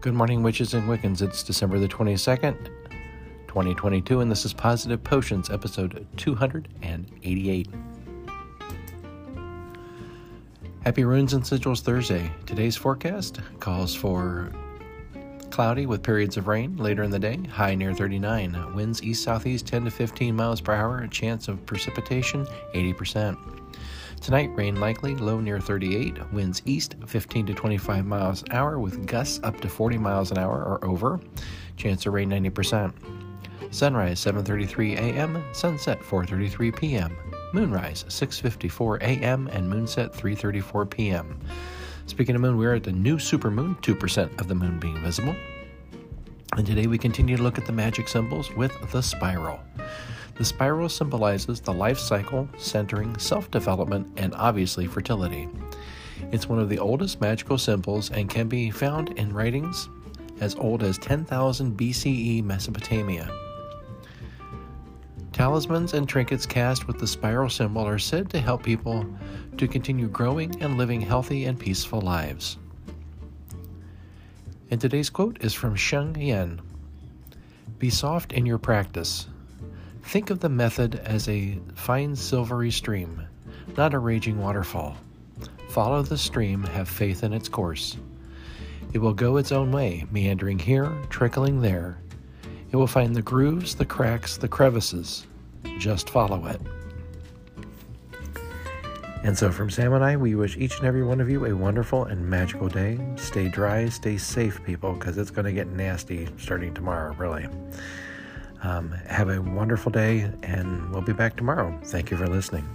Good morning, witches and Wiccans. It's December the 22nd, 2022, and this is Positive Potions, episode 288. Happy Runes and Sigils Thursday. Today's forecast calls for cloudy with periods of rain later in the day, high near 39. Winds east southeast 10 to 15 miles per hour, a chance of precipitation 80%. Tonight, rain likely, low near 38, winds east 15 to 25 miles an hour with gusts up to 40 miles an hour or over. Chance of rain 90%. Sunrise 7:33 a.m., sunset 4:33 p.m. Moonrise 6:54 a.m. and moonset 3:34 p.m. Speaking of moon, we are at the new supermoon, 2% of the moon being visible. And today we continue to look at the magic symbols with the spiral. The spiral symbolizes the life cycle, centering self development and obviously fertility. It's one of the oldest magical symbols and can be found in writings as old as 10,000 BCE Mesopotamia. Talismans and trinkets cast with the spiral symbol are said to help people to continue growing and living healthy and peaceful lives. And today's quote is from Sheng Yen Be soft in your practice. Think of the method as a fine silvery stream, not a raging waterfall. Follow the stream, have faith in its course. It will go its own way, meandering here, trickling there. It will find the grooves, the cracks, the crevices. Just follow it. And so, from Sam and I, we wish each and every one of you a wonderful and magical day. Stay dry, stay safe, people, because it's going to get nasty starting tomorrow, really. Um, have a wonderful day, and we'll be back tomorrow. Thank you for listening.